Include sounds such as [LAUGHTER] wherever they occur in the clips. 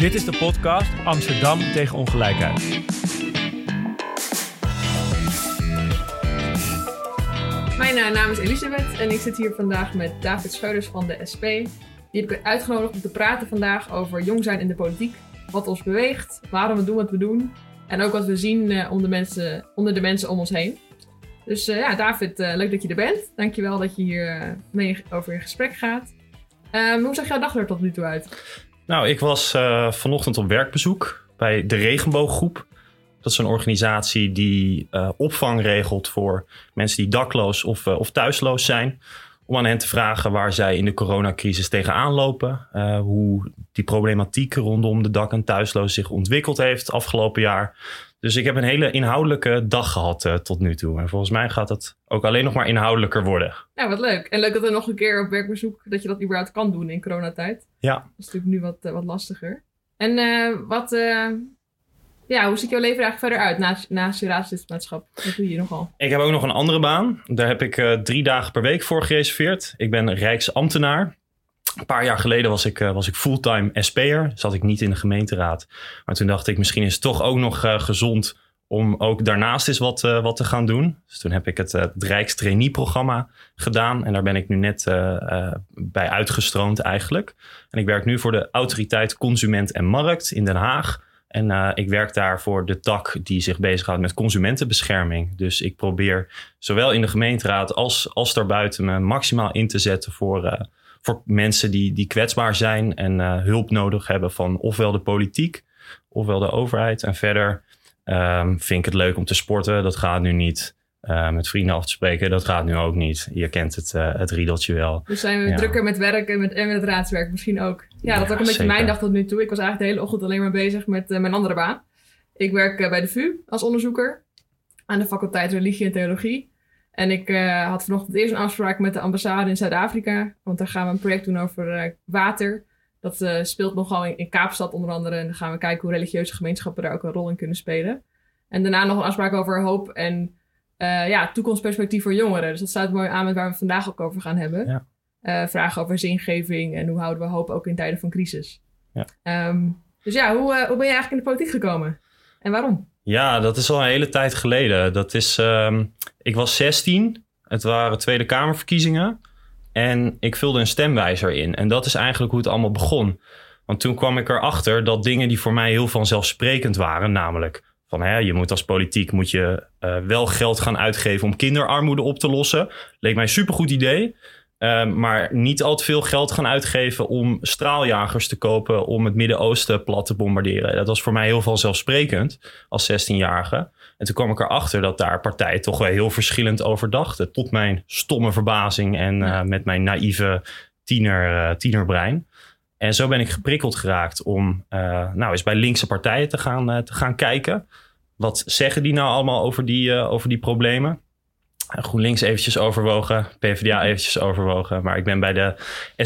Dit is de podcast Amsterdam tegen ongelijkheid. Mijn eh, naam is Elisabeth en ik zit hier vandaag met David Scheuders van de SP. Die heb ik uitgenodigd om te praten vandaag over jong zijn in de politiek. Wat ons beweegt, waarom we doen wat we doen. En ook wat we zien uh, onder, de mensen, onder de mensen om ons heen. Dus uh, ja, David, leuk dat je er bent. Dankjewel dat je hier mee over in gesprek gaat. Um, hoe zag jouw dag er tot nu toe uit? Nou, ik was uh, vanochtend op werkbezoek bij de Regenbooggroep. Dat is een organisatie die uh, opvang regelt voor mensen die dakloos of, uh, of thuisloos zijn. Om aan hen te vragen waar zij in de coronacrisis tegenaan lopen. hoe die problematiek rondom de dak- en thuisloos zich ontwikkeld heeft afgelopen jaar. Dus ik heb een hele inhoudelijke dag gehad uh, tot nu toe. En volgens mij gaat het ook alleen nog maar inhoudelijker worden. Ja, wat leuk. En leuk dat er nog een keer op werkbezoek dat je dat überhaupt kan doen in coronatijd. Ja. Dat is natuurlijk nu wat, uh, wat lastiger. En uh, wat, ja, hoe ziet jouw leven eigenlijk verder uit naast, naast je raadslidmaatschap? Wat doe je nogal? Ik heb ook nog een andere baan. Daar heb ik drie dagen per week voor gereserveerd. Ik ben rijksambtenaar. Een paar jaar geleden was ik, uh, was ik fulltime SP'er. Zat ik niet in de gemeenteraad. Maar toen dacht ik, misschien is het toch ook nog uh, gezond om ook daarnaast eens wat, uh, wat te gaan doen. Dus toen heb ik het, het Rijkstrainee-programma gedaan. En daar ben ik nu net bij uitgestroomd eigenlijk. En ik werk nu voor de Autoriteit Consument en Markt in Den Haag. En ik werk daar voor de tak die zich bezighoudt met consumentenbescherming. Dus ik probeer zowel in de gemeenteraad als, als daarbuiten me maximaal in te zetten voor voor mensen die, die kwetsbaar zijn en uh, hulp nodig hebben van ofwel de politiek ofwel de overheid. En verder um, vind ik het leuk om te sporten. Dat gaat nu niet. Uh, met vrienden af te spreken, dat gaat nu ook niet. Je kent het, uh, het riedeltje wel. Dus zijn we ja. drukker met werken en met, en met het raadswerk misschien ook. Ja, dat is ook een beetje mijn dag tot nu toe. Ik was eigenlijk de hele ochtend alleen maar bezig met mijn andere baan. Ik werk bij de VU als onderzoeker aan de faculteit Religie en Theologie. En ik uh, had vanochtend eerst een afspraak met de ambassade in Zuid-Afrika. Want daar gaan we een project doen over uh, water. Dat uh, speelt nogal in, in, Kaapstad onder andere. En dan gaan we kijken hoe religieuze gemeenschappen daar ook een rol in kunnen spelen. En daarna nog een afspraak over hoop en ja, toekomstperspectief voor jongeren. Dus dat sluit mooi aan met waar we vandaag ook over gaan hebben. Ja. vragen over zingeving en hoe houden we hoop ook in tijden van crisis. Ja. Um, dus ja, hoe, hoe ben je eigenlijk in de politiek gekomen? En waarom? Ja, dat is al een hele tijd geleden. Dat is, um, ik was 16. Het waren Tweede Kamerverkiezingen. En ik vulde een stemwijzer in. En dat is eigenlijk hoe het allemaal begon. Want toen kwam ik erachter dat dingen die voor mij heel vanzelfsprekend waren, namelijk van hè, je moet als politiek moet je uh, wel geld gaan uitgeven om kinderarmoede op te lossen. Leek mij een supergoed idee. Uh, maar niet al te veel geld gaan uitgeven om straaljagers te kopen om het Midden-Oosten plat te bombarderen. Dat was voor mij heel vanzelfsprekend als 16-jarige. En toen kwam ik erachter dat daar partijen toch wel heel verschillend over dachten. Tot mijn stomme verbazing en uh, met mijn naïeve tiener, uh, tienerbrein. En zo ben ik geprikkeld geraakt om nou eens bij linkse partijen te gaan, te gaan kijken. Wat zeggen die nou allemaal over die, over die problemen? GroenLinks eventjes overwogen, PvdA eventjes overwogen. Maar ik ben bij de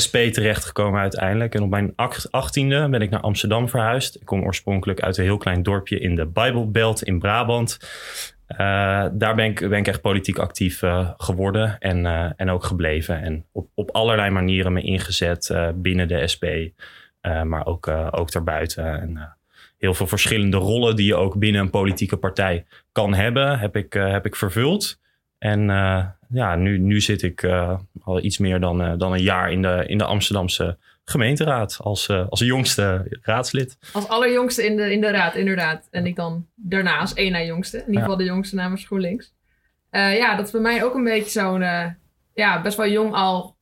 SP terechtgekomen uiteindelijk. En op mijn achttiende ben ik naar Amsterdam verhuisd. Ik kom oorspronkelijk uit een heel klein dorpje in de Bijbelbelt in Brabant. Uh, daar ben ik, ben ik echt politiek actief uh, geworden en, uh, en ook gebleven. En op, op allerlei manieren me ingezet binnen de SP, maar ook, ook daarbuiten. En, heel veel verschillende rollen die je ook binnen een politieke partij kan hebben, heb ik, heb ik vervuld. En uh, ja, nu, nu zit ik uh, al iets meer dan, uh, dan een jaar in de, in de Amsterdamse gemeenteraad als, als jongste raadslid. Als allerjongste in de, in de raad, inderdaad. En ik dan daarna als één na jongste. In ieder geval ja. de jongste namens GroenLinks. ja, dat is bij mij ook een beetje zo'n, ja, best wel jong al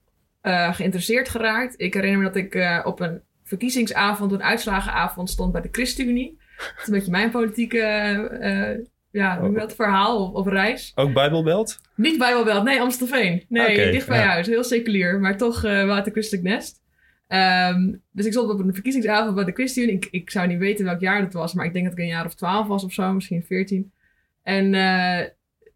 geïnteresseerd geraakt. Ik herinner me dat ik op een verkiezingsavond, een uitslagenavond stond bij de ChristenUnie. Dat is een beetje mijn politieke ja, hoe dat verhaal of, of, reis. Ook Bijbelbelt? Niet Bijbelbelt, nee, Amstelveen. Nee, okay, dicht bij ja. huis. Heel seculier, maar toch uh, wel uit de christelijk nest. Um, dus ik stond op een verkiezingsavond bij de ChristenUnie. Ik, ik zou niet weten welk jaar dat was, maar ik denk dat ik een jaar of twaalf was of zo, misschien veertien. En uh,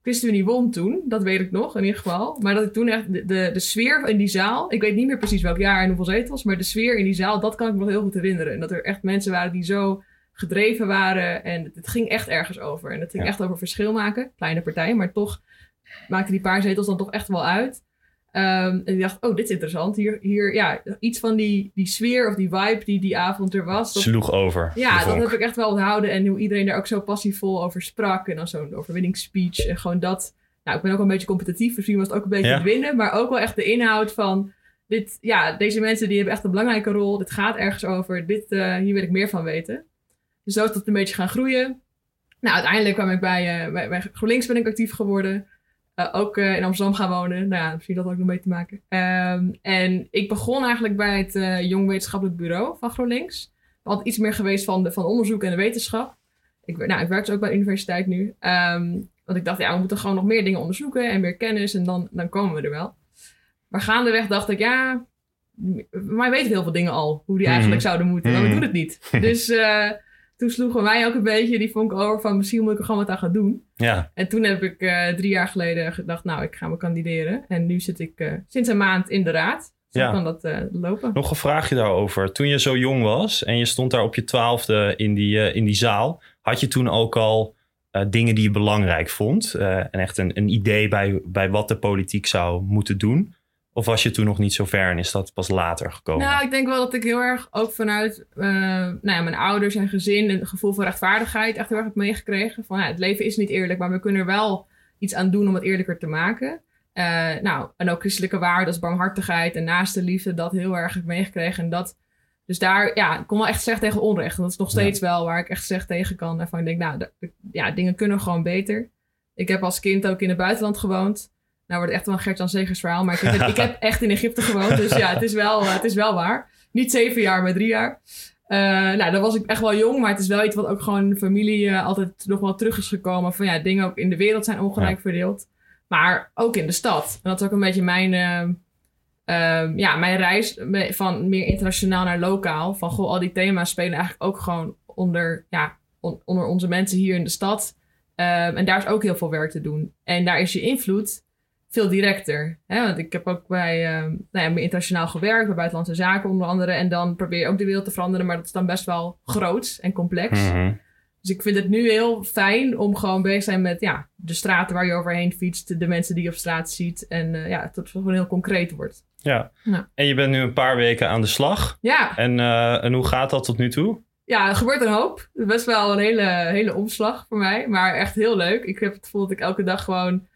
ChristenUnie won toen, dat weet ik nog in ieder geval. Maar dat ik toen echt de, de, de sfeer in die zaal, ik weet niet meer precies welk jaar en hoeveel zetels, maar de sfeer in die zaal, dat kan ik me nog heel goed herinneren. En dat er echt mensen waren die zo gedreven waren. En het ging echt ergens over. En het ging Ja. echt over verschil maken. Kleine partij, maar toch maakte die paar zetels dan toch echt wel uit. Ehm, en ik dacht, oh, dit is interessant. Hier, hier ja, iets van die, die sfeer of die vibe die die avond er was. Dat, Sloeg over. Ja, dat heb ik echt wel onthouden. En hoe iedereen daar ook zo passievol over sprak. En dan zo'n overwinningsspeech. En gewoon dat. Nou, ik ben ook een beetje competitief. Misschien was het ook een beetje het winnen. Maar ook wel echt de inhoud van... Dit, ja, deze mensen die hebben echt een belangrijke rol. Dit gaat ergens over. Dit, uh, hier wil ik meer van weten. Dus zo is dat een beetje gaan groeien. Nou, uiteindelijk kwam ik bij, uh, bij, bij GroenLinks ben ik actief geworden. Uh, ook uh, in Amsterdam gaan wonen. Nou ja, misschien dat ook nog mee te maken. Um, en ik begon eigenlijk bij het Jong Wetenschappelijk Bureau van GroenLinks. Altijd iets meer geweest van, de, van onderzoek en de wetenschap. Ik, nou, ik werk dus ook bij de universiteit nu. Um, want ik dacht, ja, we moeten gewoon nog meer dingen onderzoeken en meer kennis. En dan, dan komen we er wel. Maar gaandeweg dacht ik, ja, maar weten heel veel dingen al. Hoe die eigenlijk mm. zouden moeten. Maar we doen het niet. [LAUGHS] dus toen sloegen wij ook een beetje die vonk over van misschien moet ik er gewoon wat aan gaan doen. Ja. En toen heb ik uh, drie jaar geleden gedacht, nou, ik ga me kandideren. En nu zit ik uh, sinds een maand in de raad. Zo ja. kan dat uh, lopen. Nog een vraagje daarover. Toen je zo jong was en je stond daar op je twaalfde in die, in die zaal, had je toen ook al dingen die je belangrijk vond? en echt een, een idee bij, bij wat de politiek zou moeten doen? Of was je toen nog niet zo ver en is dat pas later gekomen? Nou, ik denk wel dat ik heel erg ook vanuit uh, nou ja, mijn ouders en gezin een gevoel van rechtvaardigheid echt heel erg heb meegekregen. Van ja, het leven is niet eerlijk, maar we kunnen er wel iets aan doen om het eerlijker te maken. Uh, nou, en ook christelijke waarden als barmhartigheid en naaste liefde, dat heel erg heb meegekregen. En dat, dus daar, ja, ik kon wel echt zeggen tegen onrecht. En dat is nog steeds wel waar ik echt zeg tegen kan. En van ik denk, nou, ja, dingen kunnen gewoon beter. Ik heb als kind ook in het buitenland gewoond. Nou wordt het echt wel een Gert-Jan Segers verhaal. Maar ik heb, [LAUGHS] ik heb, echt in Egypte gewoond. Dus ja, het is wel, het is wel waar. Niet zeven jaar, maar drie jaar. Uh, nou, dan was ik echt wel jong. Maar het is wel iets wat ook gewoon de familie uh, altijd nog wel terug is gekomen. Van ja, dingen ook in de wereld zijn ongelijk verdeeld. Maar ook in de stad. En dat is ook een beetje mijn, uh, ja, mijn reis van meer internationaal naar lokaal. Van goh, al die thema's spelen eigenlijk ook gewoon onder, ja, on, onder onze mensen hier in de stad. Ehm, en daar is ook heel veel werk te doen. En daar is je invloed veel directer. Hè? Want ik heb ook bij uh, nou ja, internationaal gewerkt, bij buitenlandse zaken onder andere. En dan probeer je ook de wereld te veranderen, maar dat is dan best wel groot en complex. Mhm. Dus ik vind het nu heel fijn om gewoon bezig te zijn met ja, de straten waar je overheen fietst, de mensen die je op straat ziet. En uh, ja, dat het gewoon heel concreet wordt. Ja. En je bent nu een paar weken aan de slag. Ja. En, uh, en hoe gaat dat tot nu toe? Ja, er gebeurt een hoop. Het is best wel een hele, hele omslag voor mij, maar echt heel leuk. Ik heb het gevoel dat ik elke dag gewoon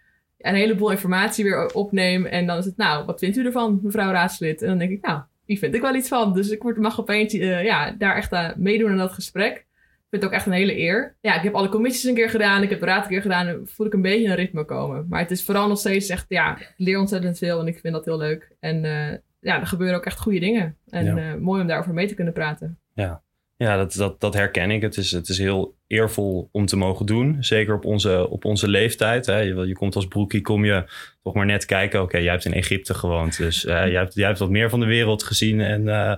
een heleboel informatie weer opneem. En dan is het, nou, wat vindt u ervan, mevrouw raadslid? En dan denk ik, nou, hier vind ik wel iets van. Dus ik word, mag opeens uh, ja, daar echt aan meedoen aan dat gesprek. Ik vind het ook echt een hele eer. Ja, ik heb alle commissies een keer gedaan. Ik heb de raad een keer gedaan. En voel ik een beetje een ritme komen. Maar het is vooral nog steeds echt, ja, ik leer ontzettend veel. En ik vind dat heel leuk. En uh, ja, er gebeuren ook echt goede dingen. En ja. uh, mooi om daarover mee te kunnen praten. Ja, ja, dat, dat, dat herken ik. Het is, het is heel eervol om te mogen doen. Zeker op onze, op onze leeftijd. Hè. Je, je komt als broekie, kom je toch maar net kijken. Oké, jij hebt in Egypte gewoond. Dus uh, [LAUGHS] jij, hebt, jij hebt wat meer van de wereld gezien en, uh,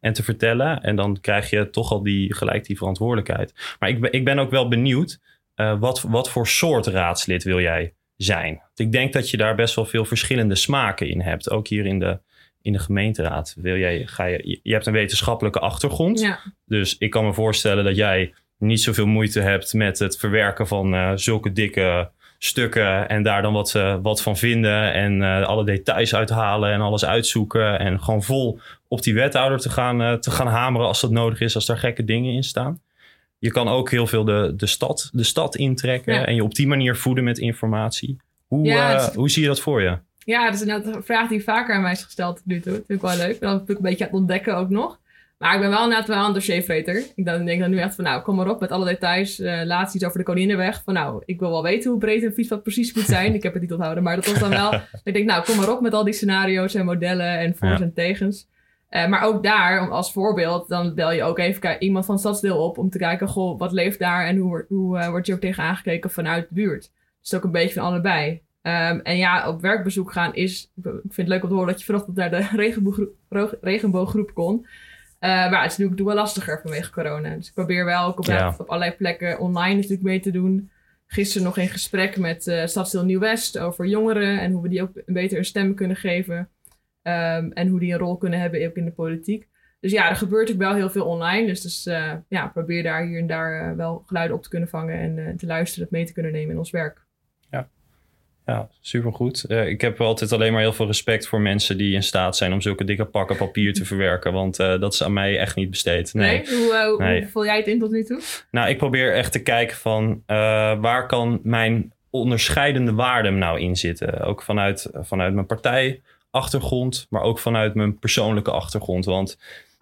en te vertellen. En dan krijg je toch al die, gelijk die verantwoordelijkheid. Maar ik ben, ik ben ook wel benieuwd. Uh, wat, wat voor soort raadslid wil jij zijn? Ik denk dat je daar best wel veel verschillende smaken in hebt. Ook hier in de, in de gemeenteraad. Wil jij, ga je, je hebt een wetenschappelijke achtergrond. Ja. Dus ik kan me voorstellen dat jij niet zoveel moeite hebt met het verwerken van uh, zulke dikke stukken. En daar dan wat, uh, wat van vinden. En uh, alle details uithalen en alles uitzoeken. En gewoon vol op die wethouder te gaan, te gaan hameren als dat nodig is. Als daar gekke dingen in staan. Je kan ook heel veel de, de, stad, de stad intrekken. Ja. En je op die manier voeden met informatie. Hoe, ja, hoe zie je dat voor je? Ja, dat is inderdaad een vraag die vaker aan mij is gesteld tot nu toe. Dat vind ik wel leuk. Dat heb ik een beetje aan het ontdekken ook nog. Maar ik ben wel inderdaad wel een dossiervreter. Ik denk dan nu echt van, nou, kom maar op met alle details. Uh, laatst iets over de Koninginweg. Van, nou, ik wil wel weten hoe breed een fietspad precies moet zijn. ik heb het niet onthouden, maar dat was dan wel... [LAUGHS] ik denk, nou, kom maar op met al die scenario's en modellen en voor's ja. en tegens. Uh, maar ook daar, als voorbeeld, dan bel je ook even iemand van stadsdeel op... om te kijken, goh, wat leeft daar en hoe, hoe uh, wordt je ook tegen aangekeken vanuit de buurt. Dus ook een beetje van allebei. Um, en ja, op werkbezoek gaan is... Ik vind het leuk om te horen dat je vanochtend naar de [LAUGHS] regenbooggroep, regenbooggroep kon... Uh, maar het is natuurlijk wel lastiger vanwege corona. Dus ik probeer wel ook op, ja. op allerlei plekken online natuurlijk mee te doen. Gisteren nog een gesprek met uh, Stadsdeel Nieuw-West over jongeren en hoe we die ook een beter een stem kunnen geven. Um, en hoe die een rol kunnen hebben ook in de politiek. Dus ja, er gebeurt ook wel heel veel online. Dus, dus uh, ja, probeer daar hier en daar wel geluiden op te kunnen vangen en te luisteren, het mee te kunnen nemen in ons werk. Ja, supergoed. Uh, ik heb altijd alleen maar heel veel respect voor mensen die in staat zijn om zulke dikke pakken papier te verwerken. Want uh, dat is aan mij echt niet besteed. Nee. nee? Hoe, uh, nee. hoe vul jij het in tot nu toe? Nou, ik probeer echt te kijken van waar kan mijn onderscheidende waarde nou in zitten. Ook vanuit, vanuit mijn partijachtergrond, maar ook vanuit mijn persoonlijke achtergrond. Want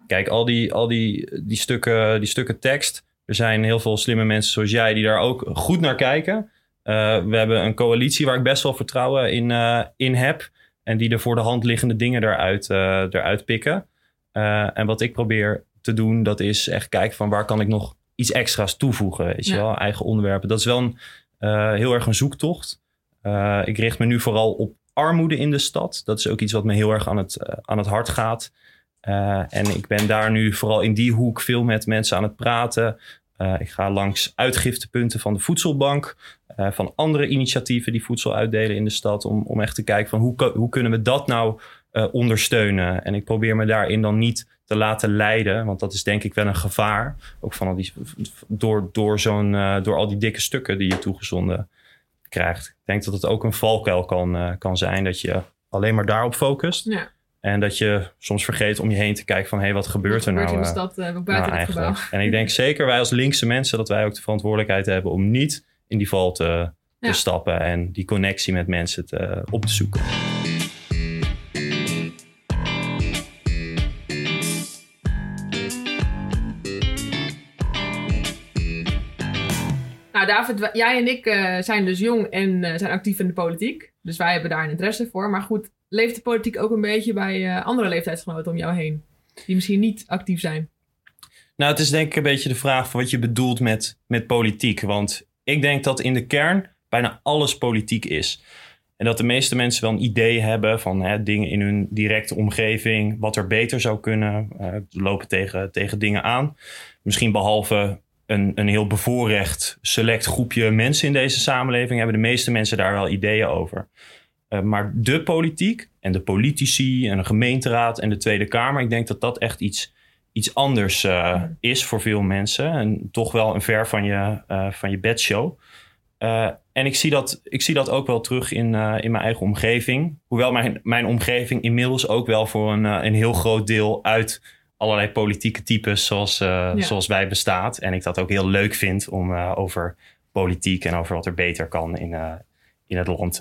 kijk, al die, al die, die, stukken, die stukken tekst. Er zijn heel veel slimme mensen zoals jij die daar ook goed naar kijken. Uh, we hebben een coalitie waar ik best wel vertrouwen in, uh, in heb. En die de voor de hand liggende dingen eruit, uh, eruit pikken. en wat ik probeer te doen, dat is echt kijken van waar kan ik nog iets extra's toevoegen. Weet je wel, eigen onderwerpen. Dat is wel een, heel erg een zoektocht. ik richt me nu vooral op armoede in de stad. Dat is ook iets wat me heel erg aan het, aan het hart gaat. en ik ben daar nu vooral in die hoek veel met mensen aan het praten. ik ga langs uitgiftepunten van de voedselbank. Uh, van andere initiatieven die voedsel uitdelen in de stad. Om, om echt te kijken van hoe, hoe kunnen we dat nou uh, ondersteunen. En ik probeer me daarin dan niet te laten leiden. Want dat is denk ik wel een gevaar. Ook van al die, door, door, zo'n, uh, door al die dikke stukken die je toegezonden krijgt. Ik denk dat het ook een valkuil kan, kan zijn. Dat je alleen maar daarop focust. Ja. En dat je soms vergeet om je heen te kijken van... hé, hey, wat gebeurt er nou? in de stad, buiten nou, het gebouw. En ik denk zeker wij als linkse mensen... dat wij ook de verantwoordelijkheid hebben om niet in die val te, te stappen en die connectie met mensen te, op te zoeken. Nou, David, jij en ik uh, zijn dus jong en uh, zijn actief in de politiek. Dus wij hebben daar een interesse voor. Maar goed, leeft de politiek ook een beetje bij uh, andere leeftijdsgenoten om jou heen? Die misschien niet actief zijn? Nou, het is denk ik een beetje de vraag van wat je bedoelt met, met politiek. Want ik denk dat in de kern bijna alles politiek is. En dat de meeste mensen wel een idee hebben van hè, dingen in hun directe omgeving, wat er beter zou kunnen. Uh, lopen tegen, tegen dingen aan. Misschien behalve een, een heel bevoorrecht select groepje mensen in deze samenleving hebben de meeste mensen daar wel ideeën over. Uh, maar de politiek en de politici en de gemeenteraad en de Tweede Kamer, ik denk dat dat echt iets iets anders uh, is voor veel mensen. En toch wel een ver van je, uh, van je bedshow. Uh, en ik zie, dat, ik zie dat ook wel terug in, in mijn eigen omgeving. Hoewel mijn, mijn omgeving inmiddels ook wel voor een, een heel groot deel uit allerlei politieke types zoals, ja. zoals wij bestaat. En ik dat ook heel leuk vind om over politiek en over wat er beter kan in, in het land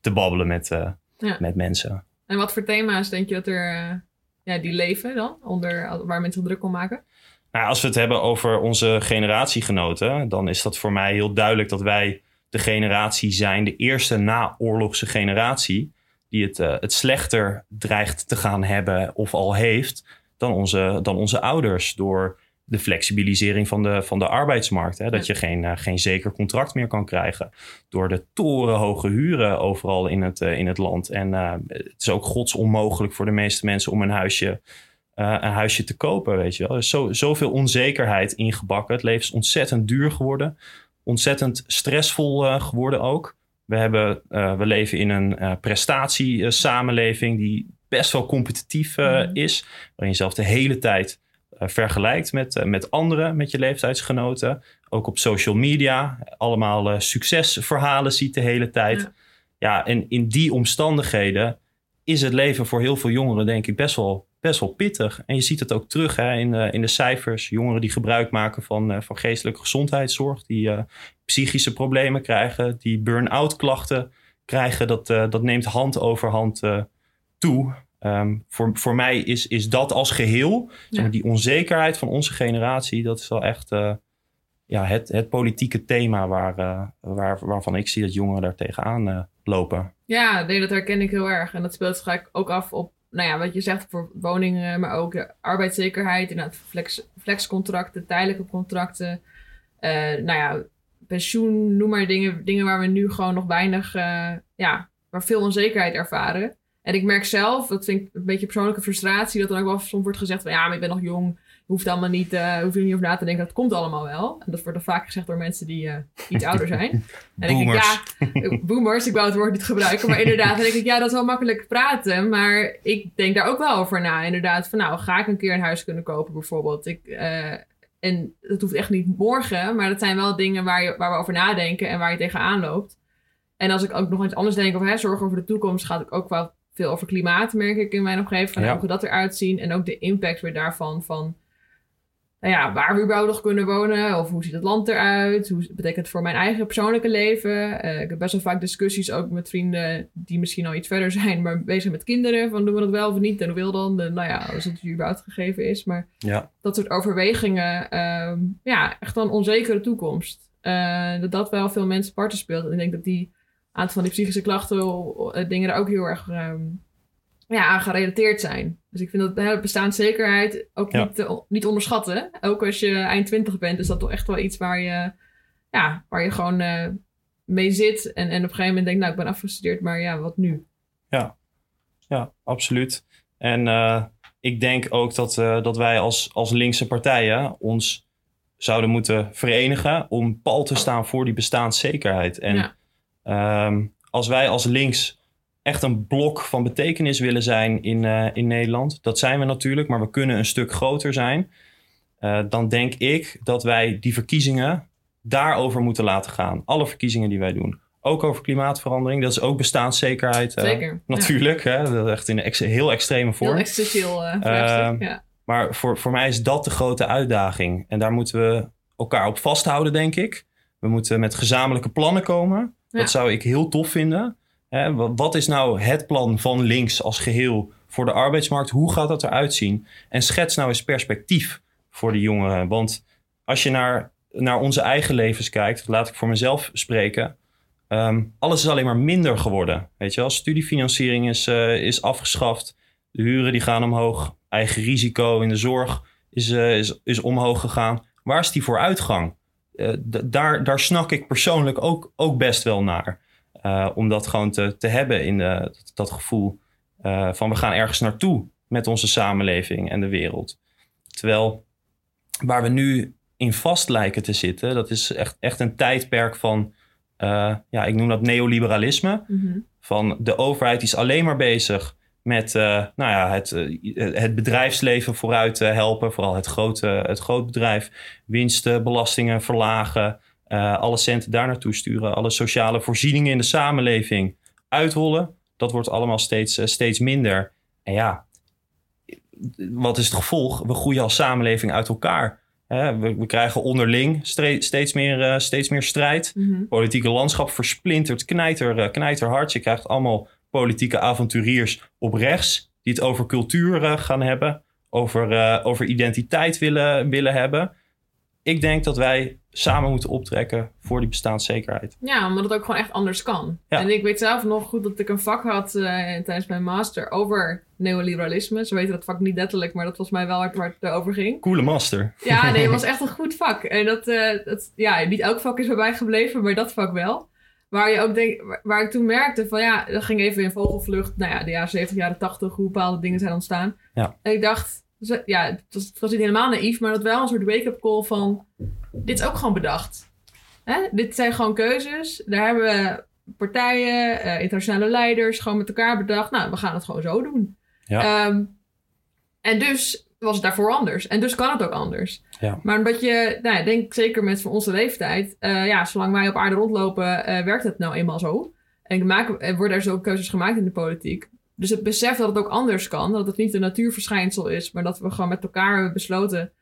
te babbelen met, ja. met mensen. En wat voor thema's denk je dat er ja, die leven dan, onder, waar mensen druk om maken? Nou, als we het hebben over onze generatiegenoten, dan is dat voor mij heel duidelijk dat wij de generatie zijn, de eerste naoorlogse generatie, die het, uh, het slechter dreigt te gaan hebben of al heeft dan onze, dan onze ouders. Door de flexibilisering van de, van de arbeidsmarkt. Hè? Dat je geen, uh, geen zeker contract meer kan krijgen. Door de torenhoge huren overal in het, uh, in het land. En uh, het is ook gods onmogelijk voor de meeste mensen om een huisje, een huisje te kopen. Weet je wel. Er is zo, zoveel onzekerheid ingebakken. Het leven is ontzettend duur geworden. Ontzettend stressvol geworden ook. We, hebben, we leven in een prestatiesamenleving die best wel competitief mm. is. Waarin je zelf de hele tijd eh, vergelijkt met, eh, met anderen, met je leeftijdsgenoten. Ook op social media. Allemaal uh, succesverhalen ziet de hele tijd. Ja. ja, en in die omstandigheden is het leven voor heel veel jongeren, denk ik, best wel, best wel pittig. En je ziet het ook terug hè, in, de, in de cijfers. Jongeren die gebruik maken van, van geestelijke gezondheidszorg, die psychische problemen krijgen, die burn-out klachten krijgen. Dat, dat neemt hand over hand toe. Um, voor, voor mij is, is dat als geheel, zeg maar, die onzekerheid van onze generatie, dat is wel echt uh, ja, het, het politieke thema waar, uh, waar, waarvan ik zie dat jongeren daar tegenaan uh, lopen. Ja, nee, dat herken ik heel erg. En dat speelt zich ook af op, nou ja, wat je zegt voor woningen, maar ook de arbeidszekerheid, inderdaad flex, flexcontracten, tijdelijke contracten. nou ja, pensioen, noem maar dingen, dingen waar we nu gewoon nog weinig, ja, waar veel onzekerheid ervaren. En ik merk zelf, dat vind ik een beetje persoonlijke frustratie, dat dan ook wel soms wordt gezegd van ja, maar ik ben nog jong, je hoeft allemaal niet, uh, hoef niet over na te denken, dat komt allemaal wel. En dat wordt dan vaak gezegd door mensen die uh, iets ouder zijn. [LAUGHS] En denk ik, ja, boomers, ik wou het woord niet gebruiken, maar inderdaad, dan denk ik, ja, dat is wel makkelijk praten, maar ik denk daar ook wel over na. Inderdaad, van nou, ga ik een keer een huis kunnen kopen bijvoorbeeld? Ik, uh, en dat hoeft echt niet morgen, maar dat zijn wel dingen waar, je, waar we over nadenken en waar je tegenaan loopt. En als ik ook nog iets anders denk of hè, zorgen over de toekomst, gaat het ook wel veel over klimaat, merk ik in mijn omgeving. Van hoe dat eruit zien en ook de impact weer daarvan van nou ja, waar we überhaupt nog kunnen wonen. Of hoe ziet het land eruit? Hoe betekent het voor mijn eigen persoonlijke leven? Uh, ik heb best wel vaak discussies ook met vrienden die misschien al iets verder [LAUGHS] zijn, maar bezig met kinderen. Van doen we dat wel of niet? En hoe wil dan? nou ja, als het überhaupt gegeven is. Maar ja. dat soort overwegingen, ehm, ja, echt een onzekere toekomst. Uh, dat dat wel veel mensen parten speelt. En ik denk dat die aantal van die psychische klachten, uh, dingen er ook heel erg um, ja, aan gerelateerd zijn. Dus ik vind dat bestaanszekerheid ook niet, niet onderschatten. Ook als je eind twintig bent, is dat toch echt wel iets waar je, ja, waar je gewoon uh, mee zit. En, en op een gegeven moment denkt, nou, ik ben afgestudeerd, maar ja, wat nu? Ja, ja absoluut. En uh, ik denk ook dat, dat wij als, als linkse partijen ons zouden moeten verenigen om pal te staan voor die bestaanszekerheid. En ja. Um, als wij als links echt een blok van betekenis willen zijn in, uh, in Nederland. Dat zijn we natuurlijk, maar we kunnen een stuk groter zijn. Uh, dan denk ik dat wij die verkiezingen daarover moeten laten gaan. Alle verkiezingen die wij doen. Ook over klimaatverandering. Dat is ook bestaanszekerheid. Uh, Zeker. Natuurlijk. Hè? Dat is echt in een ex heel extreme vorm. Heel existentieel vraagstuk, ja. Maar voor, voor mij is dat de grote uitdaging. En daar moeten we elkaar op vasthouden, denk ik. We moeten met gezamenlijke plannen komen. Dat zou ik heel tof vinden. Hè, wat is nou het plan van links als geheel voor de arbeidsmarkt? Hoe gaat dat eruit zien? En schets nou eens perspectief voor de jongeren. Want als je naar, naar onze eigen levens kijkt, laat ik voor mezelf spreken. Um, alles is alleen maar minder geworden. Weet je wel, studiefinanciering is, uh, is afgeschaft. De huren die gaan omhoog. Eigen risico in de zorg is, uh, is, is omhoog gegaan. Waar is die vooruitgang? Uh, daar, daar snak ik persoonlijk ook, ook best wel naar. Uh, om dat gewoon te, te hebben in dat, dat gevoel van we gaan ergens naartoe met onze samenleving en de wereld. Terwijl waar we nu in vast lijken te zitten, dat is echt, echt een tijdperk van, uh, ja, ik noem dat neoliberalisme. Mm -hmm. Van de overheid is alleen maar bezig met nou ja, het, het bedrijfsleven vooruit helpen, vooral het grote, het groot bedrijf, winsten, belastingen verlagen. Uh, alle centen daar naartoe sturen, alle sociale voorzieningen in de samenleving uitrollen. Dat wordt allemaal steeds, steeds minder. En ja, wat is het gevolg? We groeien als samenleving uit elkaar. we, we, krijgen onderling steeds meer, steeds meer strijd. Mm -hmm. Politieke landschap versplintert knijter, knijterhard. Je krijgt allemaal politieke avonturiers op rechts... die het over cultuur gaan hebben, over, over identiteit willen, willen hebben ik denk dat wij samen moeten optrekken voor die bestaanszekerheid. Ja, omdat het ook gewoon echt anders kan. Ja. En ik weet zelf nog goed dat ik een vak had uh, tijdens mijn master over neoliberalisme. Ze weten dat vak niet letterlijk, maar dat was mij wel waar het over ging. Coole master. Ja, nee, het [LAUGHS] was echt een goed vak. En dat, uh, dat, ja, niet elk vak is bij mij gebleven, maar dat vak wel. Waar, je ook denk, waar ik toen merkte van ja, dat ging even in vogelvlucht. Nou ja, de jaren 70, jaren 80, hoe bepaalde dingen zijn ontstaan. Ja. En ik dacht, dus, ja, het was, het was niet helemaal naïef, maar dat wel een soort wake-up call van... Dit is ook gewoon bedacht. Hè? Dit zijn gewoon keuzes. Daar hebben we partijen, uh, internationale leiders gewoon met elkaar bedacht... Nou, we gaan het gewoon zo doen. Ja. Um, en dus was het daarvoor anders. En dus kan het ook anders. Ja. Maar omdat je, nou, ik denk zeker met van onze leeftijd... Uh, ja, zolang wij op aarde rondlopen, uh, werkt het nou eenmaal zo. En maken, worden er zo keuzes gemaakt in de politiek. Dus het besef dat het ook anders kan, dat het niet een natuurverschijnsel is, maar dat we gewoon met elkaar hebben besloten,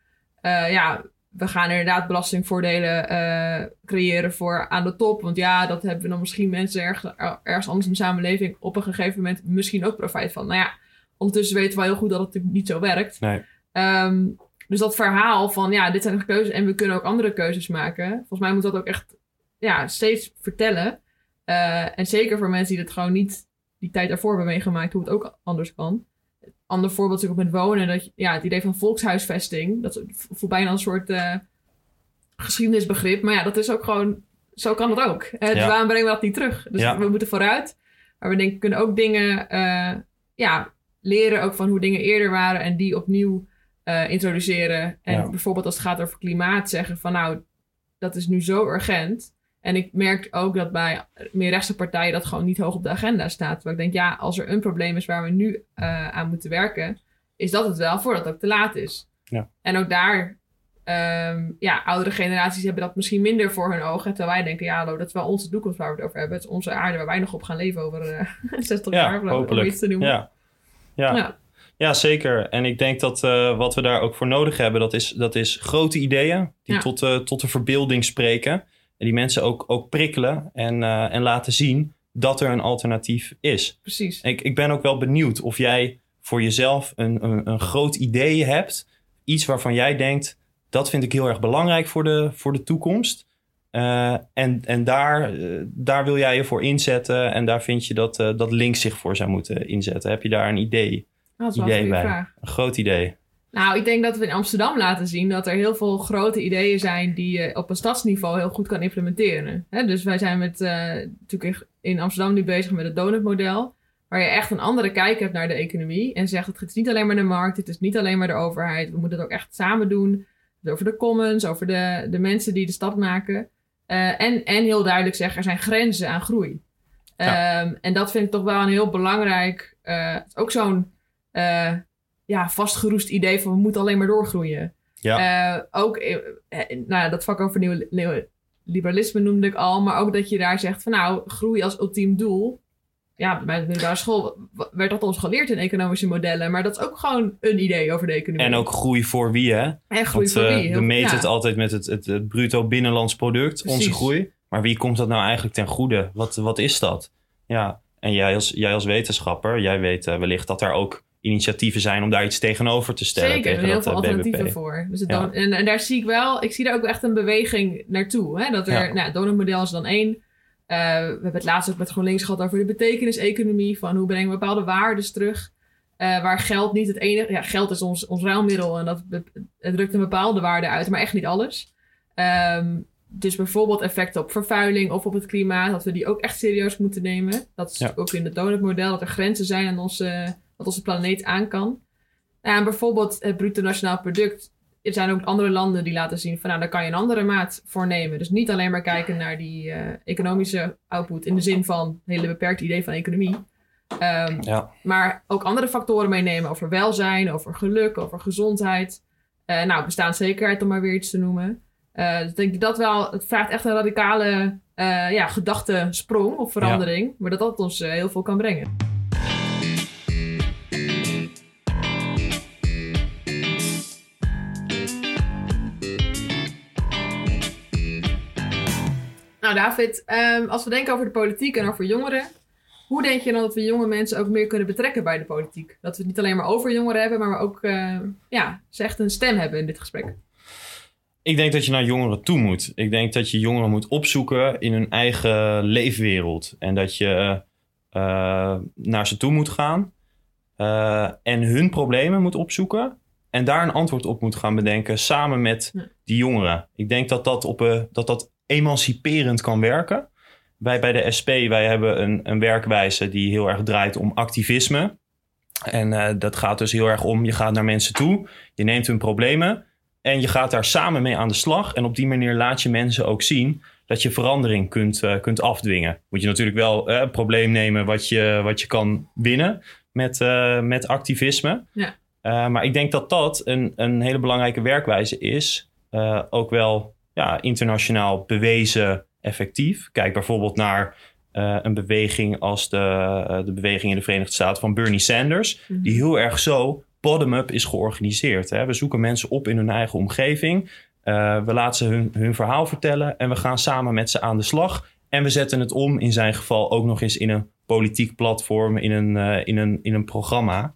uh, ja, we gaan inderdaad belastingvoordelen creëren voor aan de top. Want ja, dat hebben we dan misschien mensen ergens, ergens anders in de samenleving op een gegeven moment misschien ook profijt van. Nou ja, ondertussen weten we heel goed dat het niet zo werkt. Nee. Um, dus dat verhaal van ja, dit zijn de keuzes en we kunnen ook andere keuzes maken. Volgens mij moet dat ook echt ja, steeds vertellen. Uh, en zeker voor mensen die het gewoon niet die tijd daarvoor hebben meegemaakt hoe het ook anders kan. Ander voorbeeld is ook met wonen. Dat, ja, het idee van volkshuisvesting. Dat voelt bijna een soort uh, geschiedenisbegrip. Maar ja, dat is ook gewoon... Zo kan het ook. Uh, ja. waarom brengen we dat niet terug? Dus ja. we moeten vooruit. Maar we denken, kunnen ook dingen ja, leren ook van hoe dingen eerder waren. En die opnieuw introduceren. En ja. bijvoorbeeld als het gaat over klimaat zeggen van nou, dat is nu zo urgent. En ik merk ook dat bij meer rechtse partijen dat gewoon niet hoog op de agenda staat. Waar ik denk, ja, als er een probleem is waar we nu uh, aan moeten werken, is dat het wel voordat het ook te laat is. Ja. En ook daar Um, ja, oudere generaties hebben dat misschien minder voor hun ogen. Terwijl wij denken, ja, dat is wel onze toekomst waar we het over hebben. Het is onze aarde waar wij nog op gaan leven over [LAUGHS] uh, 60 ja, jaar. Om iets te noemen. Ja. Ja. ja. ja. zeker. En ik denk dat uh, wat we daar ook voor nodig hebben, dat is, dat is grote ideeën die ja. tot, uh, tot de verbeelding spreken. En die mensen ook, ook prikkelen en, uh, en laten zien dat er een alternatief is. Precies. Ik, ik ben ook wel benieuwd of jij voor jezelf een, een, een groot idee hebt. Iets waarvan jij denkt, dat vind ik heel erg belangrijk voor de, voor de toekomst. Uh, en en daar, uh, daar wil jij je voor inzetten. En daar vind je dat, uh, dat links zich voor zou moeten inzetten. Heb je daar een idee, dat is idee een bij? Vraag. Een groot idee. Nou, ik denk dat we in Amsterdam laten zien dat er heel veel grote ideeën zijn die je op een stadsniveau heel goed kan implementeren. Hè, dus wij zijn met, natuurlijk in Amsterdam nu bezig met het donutmodel. Waar je echt een andere kijk hebt naar de economie. En zegt het is niet alleen maar de markt, het is niet alleen maar de overheid. We moeten het ook echt samen doen. Over de commons, over de, de mensen die de stad maken. Uh, en, en heel duidelijk zeggen, er zijn grenzen aan groei. Ja. Um, en dat vind ik toch wel een heel belangrijk... Uh, ook zo'n uh, ja, vastgeroest idee van we moeten alleen maar doorgroeien. Ja. ook, nou, dat vak over nieuw liberalisme noemde ik al. Maar ook dat je daar zegt van nou, groei als ultiem doel ja, bij de middelbare school werd dat ons geleerd in economische modellen. Maar dat is ook gewoon een idee over de economie. En ook groei voor wie, hè? En groei Want, voor uh, wie. we meten ja. het altijd met het, het, het, bruto binnenlands product, Precies. onze groei. Maar wie komt dat nou eigenlijk ten goede? Wat, wat is dat? Ja, en jij als, jij als wetenschapper, jij weet uh, wellicht dat er ook initiatieven zijn om daar iets tegenover te stellen. Zeker, tegen er heel veel uh, alternatieven BBP. voor. Dus het Ja. don- en, en daar zie ik wel, ik zie daar ook echt een beweging naartoe. Hè? Dat er, Ja. nou, het donutmodel is dan één. Uh, we hebben het laatst ook met GroenLinks gehad over de betekeniseconomie. Van hoe brengen we bepaalde waarden terug. Uh, waar geld niet het enige... Ja, geld is ons, ons ruilmiddel en dat het drukt een bepaalde waarde uit, maar echt niet alles. Um, dus bijvoorbeeld effecten op vervuiling of op het klimaat, dat we die ook echt serieus moeten nemen. Dat is Ja. ook in het donutmodel, dat er grenzen zijn aan onze, wat onze planeet aan kan. Nou, en bijvoorbeeld het bruto nationaal product. Er zijn ook andere landen die laten zien van nou, daar kan je een andere maat voor nemen. Dus niet alleen maar kijken naar die uh, economische output in de zin van het hele beperkte idee van economie. Um, Ja. maar ook andere factoren meenemen over welzijn, over geluk, over gezondheid. Uh, nou, bestaanszekerheid om maar weer iets te noemen. Uh, dus ik denk dat wel, het vraagt echt een radicale ja, gedachtesprong of verandering. Ja. Maar dat dat ons heel veel kan brengen. Nou David, um, als we denken over de politiek en over jongeren. Hoe denk je dan dat we jonge mensen ook meer kunnen betrekken bij de politiek? Dat we het niet alleen maar over jongeren hebben, maar ook uh, ja, ze echt een stem hebben in dit gesprek. Ik denk dat je naar jongeren toe moet. Ik denk dat je jongeren moet opzoeken in hun eigen leefwereld. En dat je uh, naar ze toe moet gaan. Uh, en hun problemen moet opzoeken. En daar een antwoord op moet gaan bedenken samen met die jongeren. Ik denk dat dat, op, dat, dat emanciperend kan werken. Wij bij de SP wij hebben een, een werkwijze die heel erg draait om activisme. En uh, dat gaat dus heel erg om, je gaat naar mensen toe, je neemt hun problemen en je gaat daar samen mee aan de slag. En op die manier laat je mensen ook zien dat je verandering kunt, uh, kunt afdwingen. Moet je natuurlijk wel uh, een probleem nemen wat je, wat je kan winnen met, met activisme. Ja. maar ik denk dat dat een, een hele belangrijke werkwijze is. ook wel ja, internationaal bewezen effectief. Kijk bijvoorbeeld naar uh, een beweging als de, uh, de beweging in de Verenigde Staten van Bernie Sanders, Mhm. die heel erg zo bottom-up is georganiseerd. Hè? We zoeken mensen op in hun eigen omgeving. Uh, we laten ze hun, hun verhaal vertellen en we gaan samen met ze aan de slag. En we zetten het om, in zijn geval ook nog eens in een politiek platform, in een, in een, in een programma.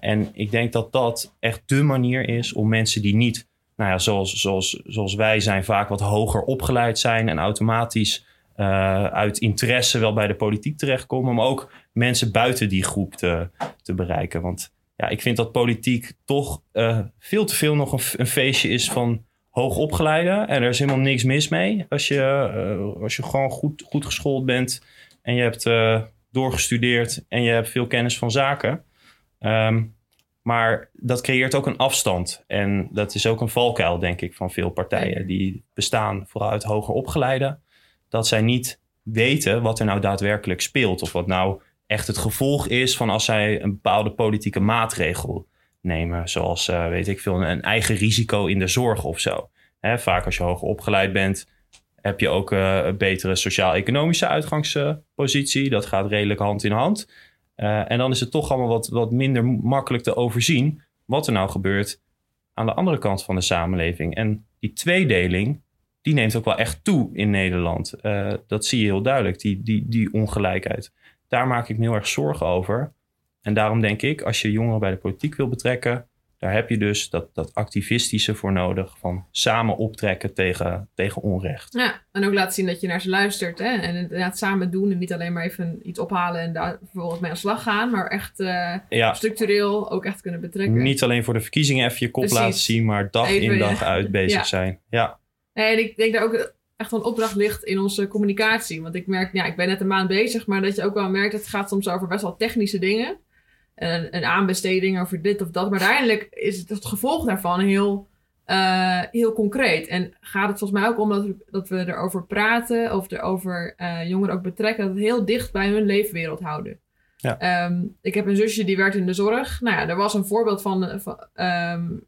En ik denk dat dat echt de manier is om mensen die niet nou ja, zoals, zoals, zoals wij zijn, vaak wat hoger opgeleid zijn en automatisch uh, uit interesse wel bij de politiek terechtkomen, maar ook mensen buiten die groep te, te bereiken. Want ja, ik vind dat politiek toch uh, veel te veel nog een, een, feestje is van hoogopgeleiden. En er is helemaal niks mis mee als je, uh, als je gewoon goed, goed geschoold bent en je hebt doorgestudeerd en je hebt veel kennis van zaken. Um, maar dat creëert ook een afstand. En dat is ook een valkuil, denk ik, van veel partijen. Die bestaan vooral uit hoger opgeleiden. Dat zij niet weten wat er nou daadwerkelijk speelt. Of wat nou echt het gevolg is van als zij een bepaalde politieke maatregel nemen. Zoals, weet ik veel, een eigen risico in de zorg of zo. Hè, vaak als je hoger opgeleid bent, heb je ook een betere sociaal-economische uitgangspositie. Dat gaat redelijk hand in hand. En dan is het toch allemaal wat, wat minder makkelijk te overzien wat er nou gebeurt aan de andere kant van de samenleving. En die tweedeling, die neemt ook wel echt toe in Nederland. Uh, dat zie je heel duidelijk, die, die, die ongelijkheid. Daar maak ik me heel erg zorgen over. En daarom denk ik, als je jongeren bij de politiek wil betrekken, daar heb je dus dat, dat activistische voor nodig. Van samen optrekken tegen, tegen onrecht. Ja, en ook laten zien dat je naar ze luistert. Hè? En inderdaad samen doen. En niet alleen maar even iets ophalen en daar vervolgens mee aan de slag gaan. Maar echt uh, structureel ook echt kunnen betrekken. Niet alleen voor de verkiezingen even je kop laten zien. Maar dag in dag uit bezig zijn. Ja. En ik denk daar ook echt een opdracht ligt in onze communicatie. Want ik merk, ja, ik ben net een maand bezig. Maar dat je ook wel merkt, het gaat soms over best wel technische dingen een, een aanbesteding over dit of dat. Maar uiteindelijk is het, het gevolg daarvan heel, uh, heel concreet. En gaat het volgens mij ook om dat we, dat we erover praten of erover uh, jongeren ook betrekken, dat het heel dicht bij hun leefwereld houden. Ja. Um, ik heb een zusje die werkt in de zorg. Nou ja, er was een voorbeeld van, van, um,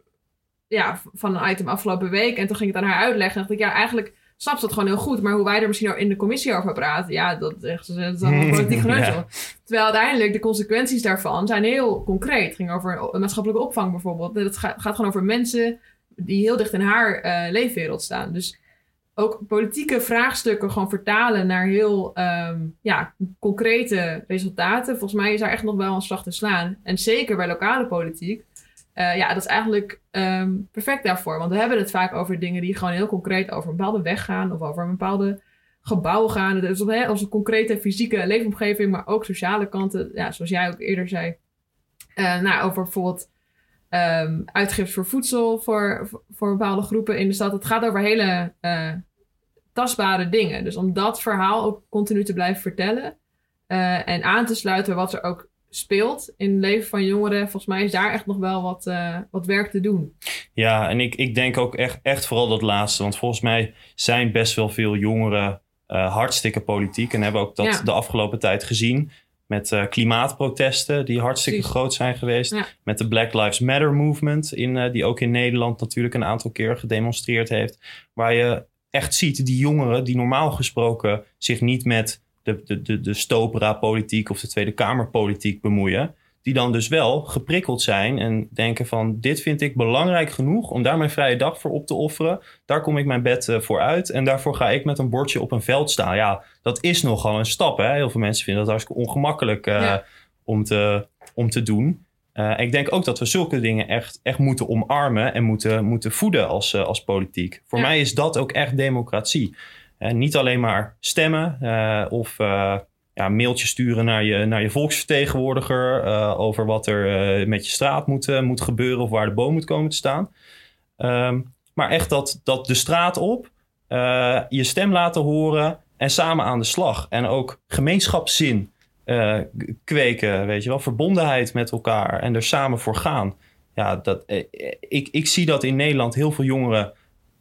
ja, van een item afgelopen week. En toen ging ik het aan haar uitleggen. En dacht ik, ja, eigenlijk snap ze dat gewoon heel goed. Maar hoe wij er misschien in de commissie over praten, ja, dat, dat is allemaal [LAUGHS] politiek geneuzel. Terwijl uiteindelijk de consequenties daarvan zijn heel concreet. Het ging over maatschappelijke opvang bijvoorbeeld. Het gaat, gaat gewoon over mensen die heel dicht in haar uh, leefwereld staan. Dus ook politieke vraagstukken gewoon vertalen naar heel um, ja, concrete resultaten. Volgens mij is daar echt nog wel een slag te slaan. En zeker bij lokale politiek. Uh, ja, dat is eigenlijk um, perfect daarvoor. Want we hebben het vaak over dingen die gewoon heel concreet over een bepaalde weg gaan of over een bepaalde gebouw gaan. Dus hè, als een concrete fysieke leefomgeving, maar ook sociale kanten. Ja, zoals jij ook eerder zei. Uh, nou, over bijvoorbeeld um, uitgiftes voor voedsel voor, voor bepaalde groepen in de stad. Het gaat over hele uh, tastbare dingen. Dus om dat verhaal ook continu te blijven vertellen. En aan te sluiten wat er ook speelt in het leven van jongeren. Volgens mij is daar echt nog wel wat, uh, wat werk te doen. Ja, en ik, ik denk ook echt, echt vooral dat laatste. Want volgens mij zijn best wel veel jongeren uh, hartstikke politiek. En hebben ook dat de afgelopen tijd gezien. Met uh, klimaatprotesten die hartstikke groot zijn geweest. Ja. Met de Black Lives Matter movement. In, die ook in Nederland natuurlijk een aantal keer gedemonstreerd heeft. Waar je echt ziet die jongeren die normaal gesproken zich niet met de, de, de, de stopera-politiek of de Tweede Kamerpolitiek bemoeien. Die dan dus wel geprikkeld zijn en denken van dit vind ik belangrijk genoeg om daar mijn vrije dag voor op te offeren. Daar kom ik mijn bed uh, voor uit en daarvoor ga ik met een bordje op een veld staan. Ja, dat is nogal een stap. Hè? Heel veel mensen vinden dat hartstikke ongemakkelijk uh, om, te, om te doen. Uh, ik denk ook dat we zulke dingen echt, echt moeten omarmen en moeten, moeten voeden als, als politiek. Voor mij is dat ook echt democratie niet alleen maar stemmen uh, of uh, ja, mailtjes sturen naar je, naar je volksvertegenwoordiger over wat er met je straat moet, moet gebeuren of waar de boom moet komen te staan. Um, maar echt dat, dat de straat op, je stem laten horen en samen aan de slag. En ook gemeenschapszin kweken, weet je wel, verbondenheid met elkaar en er samen voor gaan. Ja, dat, ik, ik zie dat in Nederland heel veel jongeren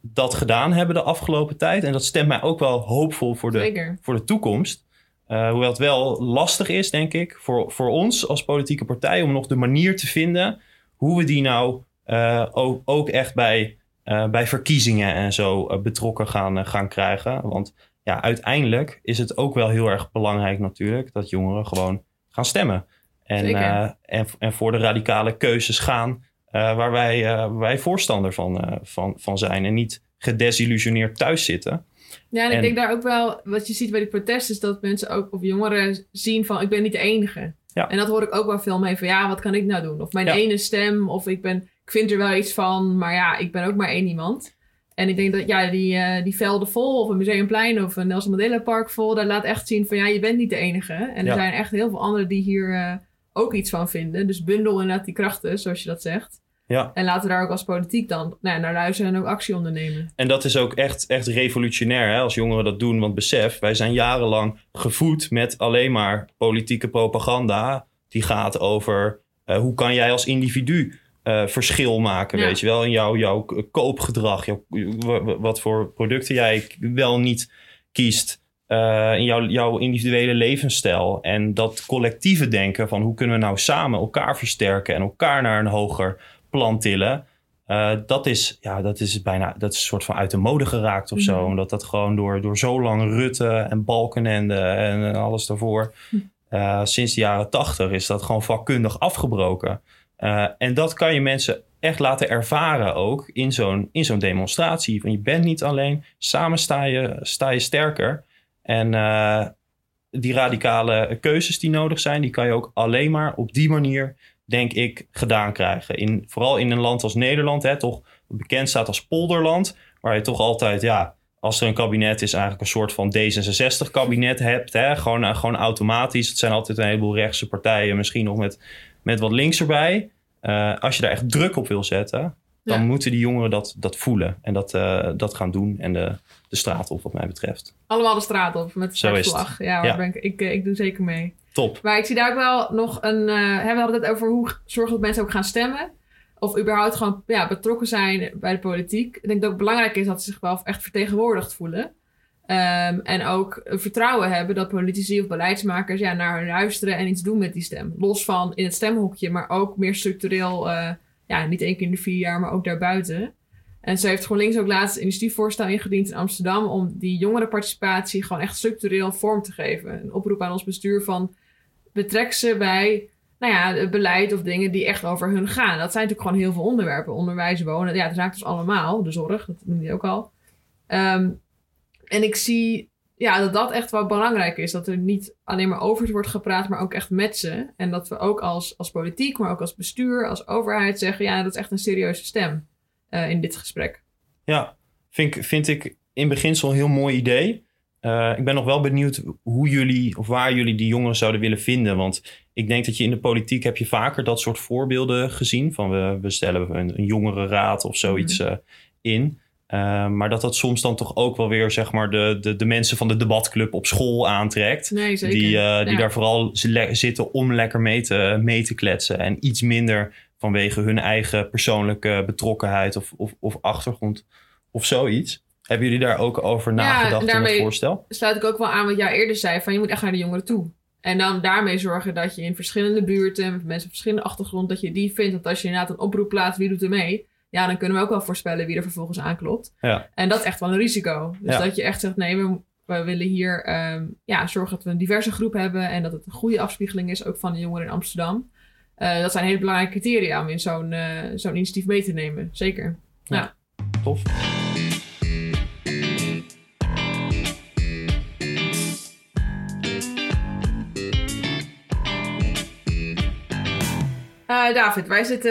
dat gedaan hebben de afgelopen tijd. En dat stemt mij ook wel hoopvol voor de, voor de toekomst. Uh, hoewel het wel lastig is, denk ik, voor, voor ons als politieke partij om nog de manier te vinden hoe we die nou uh, ook, ook echt bij, uh, bij verkiezingen en zo betrokken gaan, gaan krijgen. Want ja, uiteindelijk is het ook wel heel erg belangrijk natuurlijk dat jongeren gewoon gaan stemmen. En, en, en voor de radicale keuzes gaan waar wij, uh, wij voorstander van, uh, van, van zijn en niet gedesillusioneerd thuis zitten. Ja, en, ik denk daar ook wel, wat je ziet bij die protesten, is dat mensen ook, of jongeren zien van, ik ben niet de enige. Ja. En dat hoor ik ook wel veel mee van, ja, wat kan ik nou doen? Of mijn ene stem, of ik, ben, ik vind er wel iets van, maar ja, ik ben ook maar één iemand. En ik denk dat ja, die, die velden vol, of een museumplein, of een Nelson Mandela Park vol, daar laat echt zien van, ja, je bent niet de enige. En er zijn echt heel veel anderen die hier ook iets van vinden. Dus bundel inderdaad die krachten, zoals je dat zegt. Ja. En laten we daar ook als politiek dan nou, naar luisteren en ook actie ondernemen. En dat is ook echt, echt revolutionair hè, als jongeren dat doen. Want besef, wij zijn jarenlang gevoed met alleen maar politieke propaganda. Die gaat over uh, hoe kan jij als individu uh, verschil maken, weet je wel. In jouw, jouw koopgedrag, jouw, wat voor producten jij wel niet kiest. uh, in jouw, jouw individuele levensstijl. En dat collectieve denken van hoe kunnen we nou samen elkaar versterken en elkaar naar een hoger plan tillen. Uh, dat, is, ja, dat is bijna dat is een soort van uit de mode geraakt of zo. Mhm. Omdat dat gewoon door, door zo lang Rutte en Balkenende en alles daarvoor. Uh, sinds de jaren tachtig is dat gewoon vakkundig afgebroken. Uh, en dat kan je mensen echt laten ervaren ook in zo'n, in zo'n demonstratie. Van je bent niet alleen, samen sta je, sta je sterker. En die radicale keuzes die nodig zijn, die kan je ook alleen maar op die manier, denk ik, gedaan krijgen. In, vooral in een land als Nederland, hè, toch bekend staat als polderland, waar je toch altijd, ja, als er een kabinet is, eigenlijk een soort van D66-kabinet hebt. Hè, gewoon, uh, gewoon automatisch. Het zijn altijd een heleboel rechtse partijen, misschien nog met, met wat links erbij. Uh, als je daar echt druk op wil zetten, dan moeten die jongeren dat, dat voelen en dat, uh, dat gaan doen. En de, de straat op, wat mij betreft. Allemaal de straat op met de slag. Ja, ja. Ben ik, ik, ik, doe zeker mee. Top. Maar ik zie daar ook wel nog een. Uh, we hadden het over hoe zorgen dat mensen ook gaan stemmen. Of überhaupt gewoon ja, betrokken zijn bij de politiek. Ik denk dat het belangrijk is dat ze zich wel echt vertegenwoordigd voelen. Um, en ook vertrouwen hebben dat politici of beleidsmakers ja, naar hun luisteren en iets doen met die stem. Los van in het stemhokje, maar ook meer structureel. Uh, ja, niet één keer in de vier jaar, maar ook daarbuiten. En ze heeft GroenLinks ook laatst een initiatiefvoorstel ingediend in Amsterdam om die jongerenparticipatie gewoon echt structureel vorm te geven. Een oproep aan ons bestuur van betrek ze bij nou ja, het beleid of dingen die echt over hun gaan. Dat zijn natuurlijk gewoon heel veel onderwerpen. Onderwijs, wonen, ja, dat raakt ons allemaal. De zorg, dat noemde je ook al. Um, en ik zie ja, dat dat echt wel belangrijk is. Dat er niet alleen maar over wordt gepraat, maar ook echt met ze. En dat we ook als, als politiek, maar ook als bestuur, als overheid zeggen... ja, dat is echt een serieuze stem uh, in dit gesprek. Ja, vind, vind ik in beginsel een heel mooi idee. Uh, ik ben nog wel benieuwd hoe jullie of waar jullie die jongeren zouden willen vinden. Want ik denk dat je in de politiek heb je vaker dat soort voorbeelden gezien. Van we, we stellen een, een jongerenraad of zoiets mm. uh, in. Uh, maar dat dat soms dan toch ook wel weer zeg maar de, de, de mensen van de debatclub op school aantrekt. Nee. Die, uh, die daar vooral zitten om lekker mee te, mee te kletsen. En iets minder vanwege hun eigen persoonlijke betrokkenheid of, of, of achtergrond of zoiets. Hebben jullie daar ook over nagedacht in het voorstel? sluit ik ook wel aan wat jij eerder zei. Van je moet echt naar de jongeren toe. En dan daarmee zorgen dat je in verschillende buurten... met mensen van verschillende achtergrond... dat je die vindt. Dat als je inderdaad een oproep plaatst... wie doet er mee... ja, dan kunnen we ook wel voorspellen wie er vervolgens aanklopt. Ja. En dat is echt wel een risico. Dus dat je echt zegt... nee, we, we willen hier um, ja, zorgen dat we een diverse groep hebben... en dat het een goede afspiegeling is... ook van de jongeren in Amsterdam. Uh, dat zijn hele belangrijke criteria om in zo'n uh, zo'n initiatief mee te nemen. Zeker. Ja, ja. tof. Uh, David, wij zitten.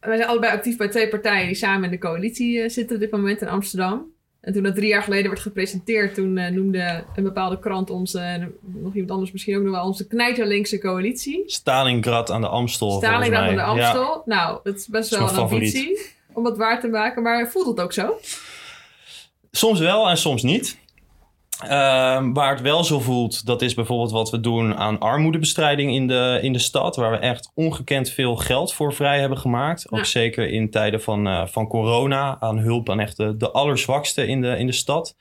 Wij zijn allebei actief bij twee partijen die samen in de coalitie zitten op dit moment in Amsterdam. En toen dat drie jaar geleden werd gepresenteerd, toen uh, noemde een bepaalde krant ons, nog iemand anders misschien ook nog wel, onze knijterlinkse coalitie. Stalingrad aan de Amstel. Stalingrad aan de Amstel. Ja. Nou, dat is best wel een ambitie om dat waar te maken, maar voelt het ook zo? Soms wel en soms niet. Uh, waar het wel zo voelt, dat is bijvoorbeeld wat we doen aan armoedebestrijding in de, in de stad. Waar we echt ongekend veel geld voor vrij hebben gemaakt. Ook zeker in tijden van, uh, van corona. Aan hulp aan echt de, de allerzwakste in de, in de stad.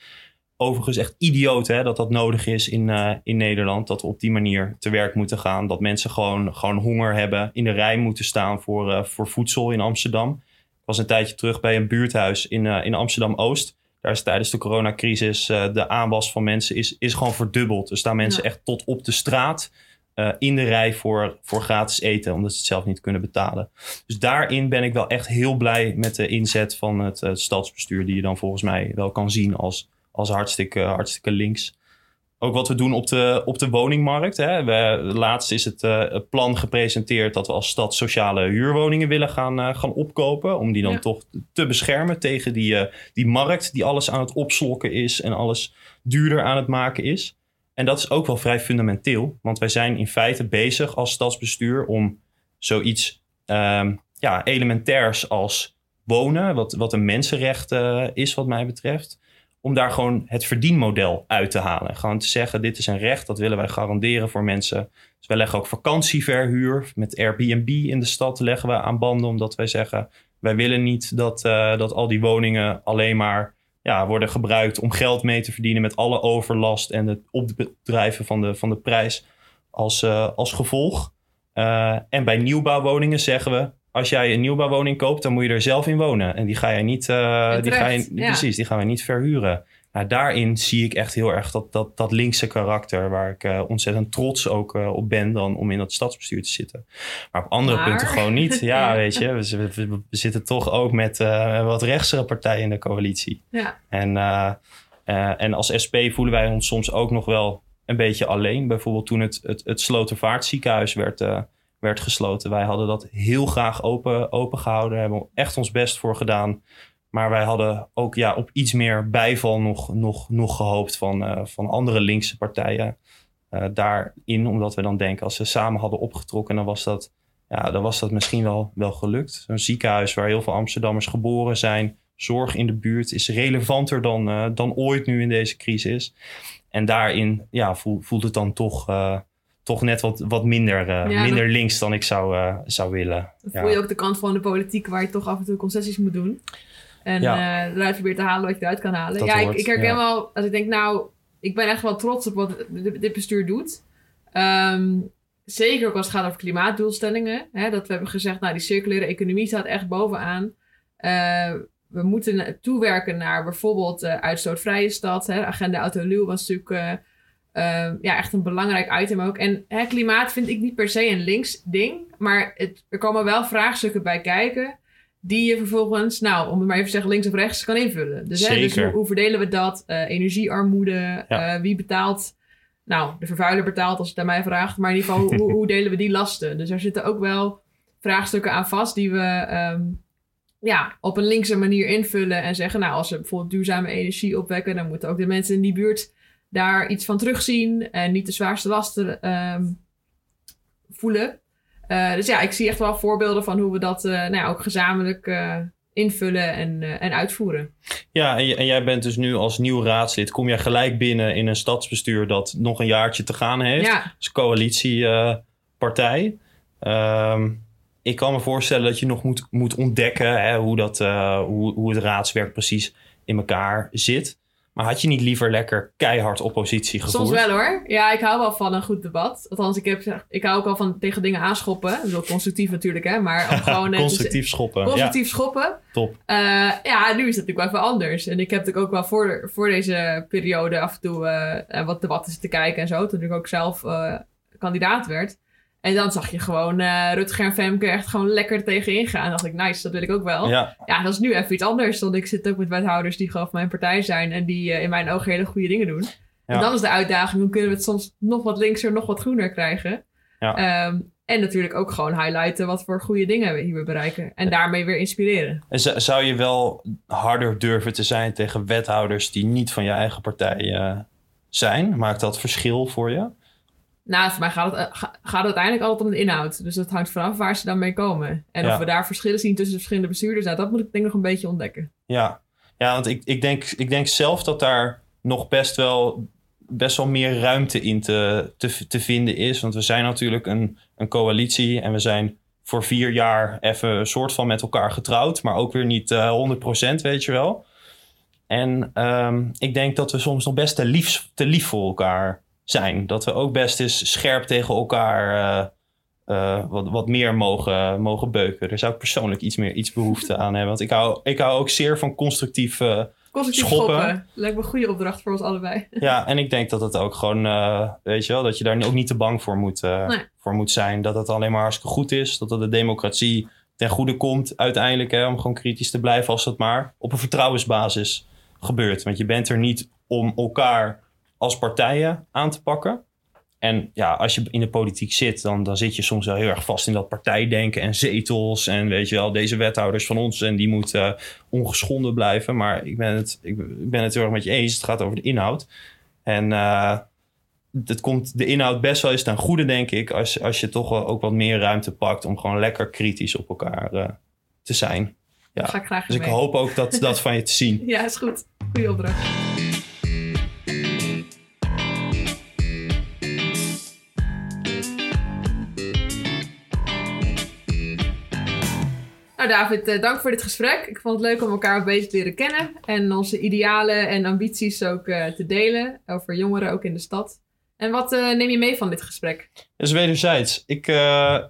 Overigens echt idioot hè, dat dat nodig is in, uh, in Nederland. Dat we op die manier te werk moeten gaan. Dat mensen gewoon, gewoon honger hebben. In de rij moeten staan voor, uh, voor voedsel in Amsterdam. Ik was een tijdje terug bij een buurthuis in, in Amsterdam-Oost daar is tijdens de coronacrisis uh, de aanwas van mensen is, is gewoon verdubbeld. Er staan mensen echt tot op de straat uh, in de rij voor, voor gratis eten, omdat ze het zelf niet kunnen betalen. Dus daarin ben ik wel echt heel blij met de inzet van het, het stadsbestuur, die je dan volgens mij wel kan zien als, als hartstikke, hartstikke links ook wat we doen op de, op de woningmarkt. Hè. We, laatst is het, uh, het, plan gepresenteerd dat we als stad sociale huurwoningen willen gaan, uh, gaan opkopen. Om die dan toch te beschermen tegen die, uh, die markt die alles aan het opslokken is en alles duurder aan het maken is. En dat is ook wel vrij fundamenteel, want wij zijn in feite bezig als stadsbestuur om zoiets um, ja, elementairs als wonen, wat, wat een mensenrecht is wat mij betreft om daar gewoon het verdienmodel uit te halen. Gewoon te zeggen, dit is een recht, dat willen wij garanderen voor mensen. Dus wij leggen ook vakantieverhuur met Airbnb in de stad leggen we aan banden. Omdat wij zeggen, wij willen niet dat, uh, dat al die woningen alleen maar ja, worden gebruikt om geld mee te verdienen met alle overlast en het opdrijven van de, van de prijs als, uh, als gevolg. Uh, en bij nieuwbouwwoningen zeggen we, als jij een nieuwbouwwoning koopt, dan moet je er zelf in wonen. En die ga je niet, uh, die ga je, ja. precies, die gaan we niet verhuren. Nou, daarin zie ik echt heel erg dat, dat, dat linkse karakter, waar ik uh, ontzettend trots ook uh, op ben dan om in dat stadsbestuur te zitten. Maar op andere maar... punten gewoon niet. [LAUGHS] Ja, weet je, we, we, we, zitten toch ook met wat rechtsere partijen in de coalitie. Ja. En, en als SP voelen wij ons soms ook nog wel een beetje alleen. Bijvoorbeeld toen het, het, het Slotervaartziekenhuis werd, werd gesloten. Wij hadden dat heel graag open, open gehouden, hebben echt ons best voor gedaan. Maar wij hadden ook ja, op iets meer bijval nog, nog, nog gehoopt van, uh, van andere linkse partijen uh, daarin. Omdat we dan denken, als ze samen hadden opgetrokken, dan was dat, ja, dan was dat misschien wel, wel gelukt. Zo'n ziekenhuis waar heel veel Amsterdammers geboren zijn. Zorg in de buurt is relevanter dan, uh, dan ooit nu in deze crisis. En daarin ja, voelt, voelt het dan toch toch net wat, wat minder, uh, ja, minder links dan ik zou, uh, zou willen. Dan voel je ook de kant van de politiek waar je toch af en toe concessies moet doen. En ja. uh, eruit probeert te halen wat je eruit kan halen. ja, ik, ik, herken wel, als ik denk, nou, ik ben echt wel trots op wat dit bestuur doet. Um, zeker ook als het gaat over klimaatdoelstellingen. Hè, dat we hebben gezegd, nou, die circulaire economie staat echt bovenaan. We moeten toewerken naar bijvoorbeeld uitstootvrije stad. Hè. Agenda Autoluw was natuurlijk uh, ja, echt een belangrijk item ook. En hè, klimaat vind ik niet per se een links ding. Maar het, er komen wel vraagstukken bij kijken die je vervolgens, nou, om het maar even te zeggen, links of rechts kan invullen. Dus, hè, dus hoe, hoe, verdelen we dat? Uh, energiearmoede, ja. uh, wie betaalt? Nou, de vervuiler betaalt als het aan mij vraagt. Maar in ieder geval, hoe, hoe, [LAUGHS] delen we die lasten? Dus er zitten ook wel vraagstukken aan vast die we um, ja, op een linkse manier invullen. En zeggen, nou, als we bijvoorbeeld duurzame energie opwekken, dan moeten ook de mensen in die buurt daar iets van terugzien. En niet de zwaarste lasten um, voelen. Uh, dus ja, ik zie echt wel voorbeelden van hoe we dat uh, nou ja, ook gezamenlijk uh, invullen en, en uitvoeren. Ja, en, en, jij bent dus nu als nieuw raadslid, kom jij gelijk binnen in een stadsbestuur dat nog een jaartje te gaan heeft. Ja. Dus coalitiepartij. Um, ik kan me voorstellen dat je nog moet, moet ontdekken hè, hoe, dat, hoe, hoe het raadswerk precies in elkaar zit. Maar had je niet liever lekker keihard oppositie gevoerd? Soms wel hoor. Ja, ik hou wel van een goed debat. Althans, ik, heb, ik hou ook wel van tegen dingen aanschoppen. Dat is constructief natuurlijk, hè. Maar [LAUGHS] gewoon... constructief schoppen. Constructief ja. schoppen. Top. Uh, ja, nu is het natuurlijk wel even anders. En ik heb natuurlijk ook wel voor, voor deze periode af en toe uh, wat debatten te kijken en zo. Toen ik ook zelf uh, kandidaat werd. En dan zag je gewoon uh, Rutger en Femke echt gewoon lekker tegenin gaan. En dacht ik, nice, dat wil ik ook wel. Ja. ja, dat is nu even iets anders. Want ik zit ook met wethouders die gewoon van mijn partij zijn. En die uh, in mijn ogen hele goede dingen doen. Ja. En dan is de uitdaging, hoe kunnen we het soms nog wat linkser, nog wat groener krijgen. Ja. Um, en natuurlijk ook gewoon highlighten wat voor goede dingen we hier bereiken. En daarmee weer inspireren. En zou je wel harder durven te zijn tegen wethouders die niet van je eigen partij uh, zijn? Maakt dat verschil voor je? Nou, voor mij gaat het, gaat het uiteindelijk altijd om de inhoud. Dus dat hangt vanaf waar ze dan mee komen. En ja. of we daar verschillen zien tussen de verschillende bestuurders, nou, dat moet ik denk ik nog een beetje ontdekken. Ja, ja want ik, ik, denk, ik denk zelf dat daar nog best wel, best wel meer ruimte in te, te, te vinden is. Want we zijn natuurlijk een, een coalitie en we zijn voor vier jaar even een soort van met elkaar getrouwd, maar ook weer niet uh, 100%, weet je wel. En um, ik denk dat we soms nog best te lief, te lief voor elkaar zijn. Dat we ook best eens scherp tegen elkaar uh, uh, wat, wat meer mogen, mogen beuken. Daar zou ik persoonlijk iets meer iets behoefte aan hebben. Want ik hou, ik hou ook zeer van constructief, uh, constructief schoppen. schoppen. Lijkt me een goede opdracht voor ons allebei. Ja, en ik denk dat het ook gewoon, weet je wel, dat je daar ook niet te bang voor moet, nee. voor moet zijn. Dat het alleen maar hartstikke goed is. Dat het de democratie ten goede komt uiteindelijk. Hè, om gewoon kritisch te blijven als dat maar op een vertrouwensbasis gebeurt. Want je bent er niet om elkaar als partijen aan te pakken. En ja, als je in de politiek zit, dan, dan zit je soms wel heel erg vast in dat partijdenken en zetels. En weet je wel, deze wethouders van ons en die moeten uh, ongeschonden blijven. Maar ik ben, het, ik ben het heel erg met je eens. Het gaat over de inhoud. En uh, het komt de inhoud best wel eens ten goede, denk ik. Als, als je toch wel ook wat meer ruimte pakt om gewoon lekker kritisch op elkaar uh, te zijn. Ja. Ga ik graag dus mee. ik hoop ook dat, dat van je te zien. [LAUGHS] Ja, is goed. Goeie opdracht. David, uh, dank voor dit gesprek. Ik vond het leuk om elkaar beetje te leren kennen. En onze idealen en ambities ook uh, te delen. Over jongeren ook in de stad. En wat uh, neem je mee van dit gesprek? Dat is wederzijds. Ik,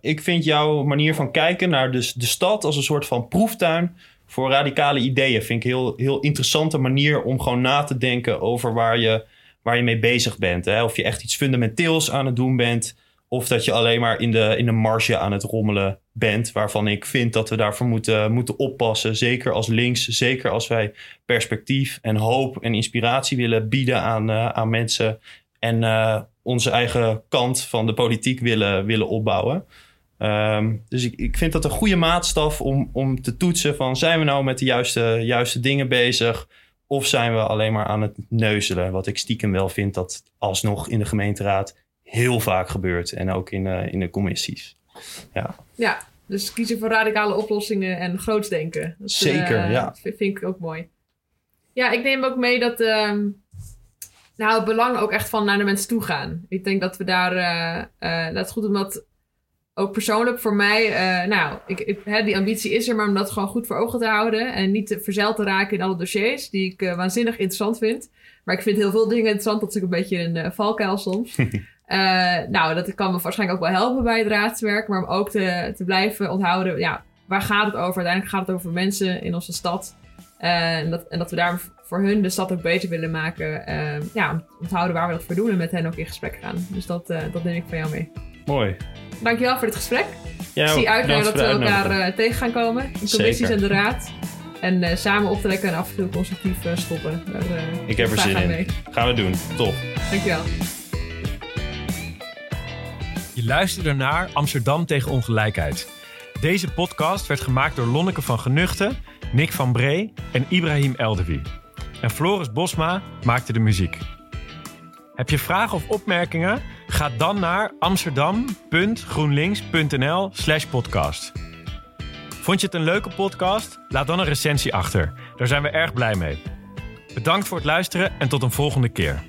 ik vind jouw manier van kijken naar de, de stad als een soort van proeftuin voor radicale ideeën. Vind ik een heel, heel interessante manier om gewoon na te denken over waar je, waar je mee bezig bent. Hè? Of je echt iets fundamenteels aan het doen bent. Of dat je alleen maar in de, in de marge aan het rommelen bent. Waarvan ik vind dat we daarvoor moeten, moeten oppassen. Zeker als links. Zeker als wij perspectief en hoop en inspiratie willen bieden aan, uh, aan mensen. En uh, onze eigen kant van de politiek willen, willen opbouwen. Um, dus ik, ik vind dat een goede maatstaf om, om te toetsen van zijn we nou met de juiste, juiste dingen bezig of zijn we alleen maar aan het neuzelen. Wat ik stiekem wel vind dat alsnog in de gemeenteraad heel vaak gebeurt en ook in, uh, in de commissies. Ja. ja, dus kiezen voor radicale oplossingen en groots denken. Dat, Zeker, uh, ja. Dat vind ik ook mooi. Ja, ik neem ook mee dat um, nou, het belang ook echt van naar de mensen toe gaan. Ik denk dat we daar, uh, dat is goed omdat ook persoonlijk voor mij, nou, ik, ik, hè, die ambitie is er, maar om dat gewoon goed voor ogen te houden en niet te verzeild te raken in alle dossiers, die ik waanzinnig interessant vind. Maar ik vind heel veel dingen interessant, dat is ook een beetje een valkuil soms. [LAUGHS] nou, dat kan me waarschijnlijk ook wel helpen bij het raadswerk, maar om ook te, te blijven onthouden, ja, waar gaat het over? Uiteindelijk gaat het over mensen in onze stad. en, dat, en dat we daar voor hun de stad ook beter willen maken. ja, om te houden waar we dat voor doen en met hen ook in gesprek gaan. Dus dat, dat neem ik van jou mee. Mooi. Dankjewel voor dit gesprek. Ja, ik zie uit naar dat we elkaar uh, tegen gaan komen. In commissies en de raad. En uh, samen optrekken en af en toe constructief uh, stoppen. Daar, ik heb er zin in. Mee. Gaan we doen. Top. Dankjewel. Je luisterde naar Amsterdam tegen ongelijkheid. Deze podcast werd gemaakt door Lonneke van Genuchten, Nick van Bree en Ibrahim Eldewi. En Floris Bosma maakte de muziek. Heb je vragen of opmerkingen? Ga dan naar amsterdam.groenlinks.nl/slash podcast. Vond je het een leuke podcast? Laat dan een recensie achter. Daar zijn we erg blij mee. Bedankt voor het luisteren en tot een volgende keer.